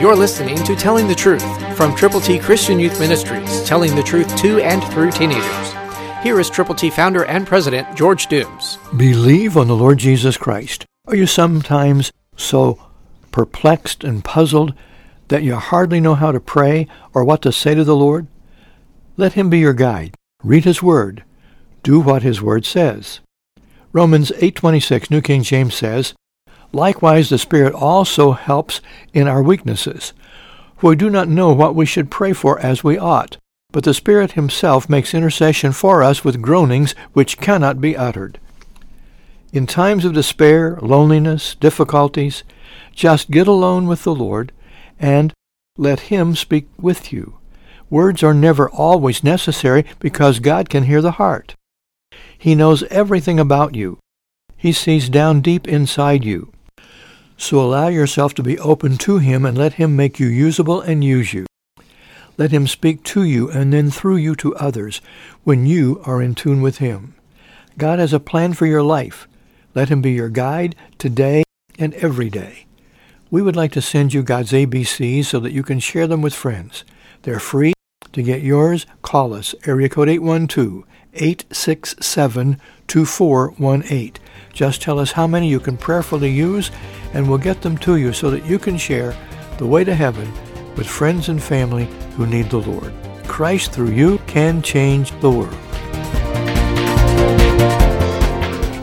You're listening to Telling the Truth from Triple T Christian Youth Ministries, telling the truth to and through teenagers. Here is Triple T founder and president George Dooms. Believe on the Lord Jesus Christ. Are you sometimes so perplexed and puzzled that you hardly know how to pray or what to say to the Lord? Let him be your guide. Read his word. Do what his word says. Romans 8:26 New King James says, Likewise the Spirit also helps in our weaknesses. For we do not know what we should pray for as we ought, but the Spirit himself makes intercession for us with groanings which cannot be uttered. In times of despair, loneliness, difficulties, just get alone with the Lord and let him speak with you. Words are never always necessary because God can hear the heart. He knows everything about you. He sees down deep inside you. So allow yourself to be open to him and let him make you usable and use you. Let him speak to you and then through you to others when you are in tune with him. God has a plan for your life. Let him be your guide today and every day. We would like to send you God's ABCs so that you can share them with friends. They're free. To get yours, call us, area code 812-867-2418. Just tell us how many you can prayerfully use, and we'll get them to you so that you can share the way to heaven with friends and family who need the Lord. Christ through you can change the world.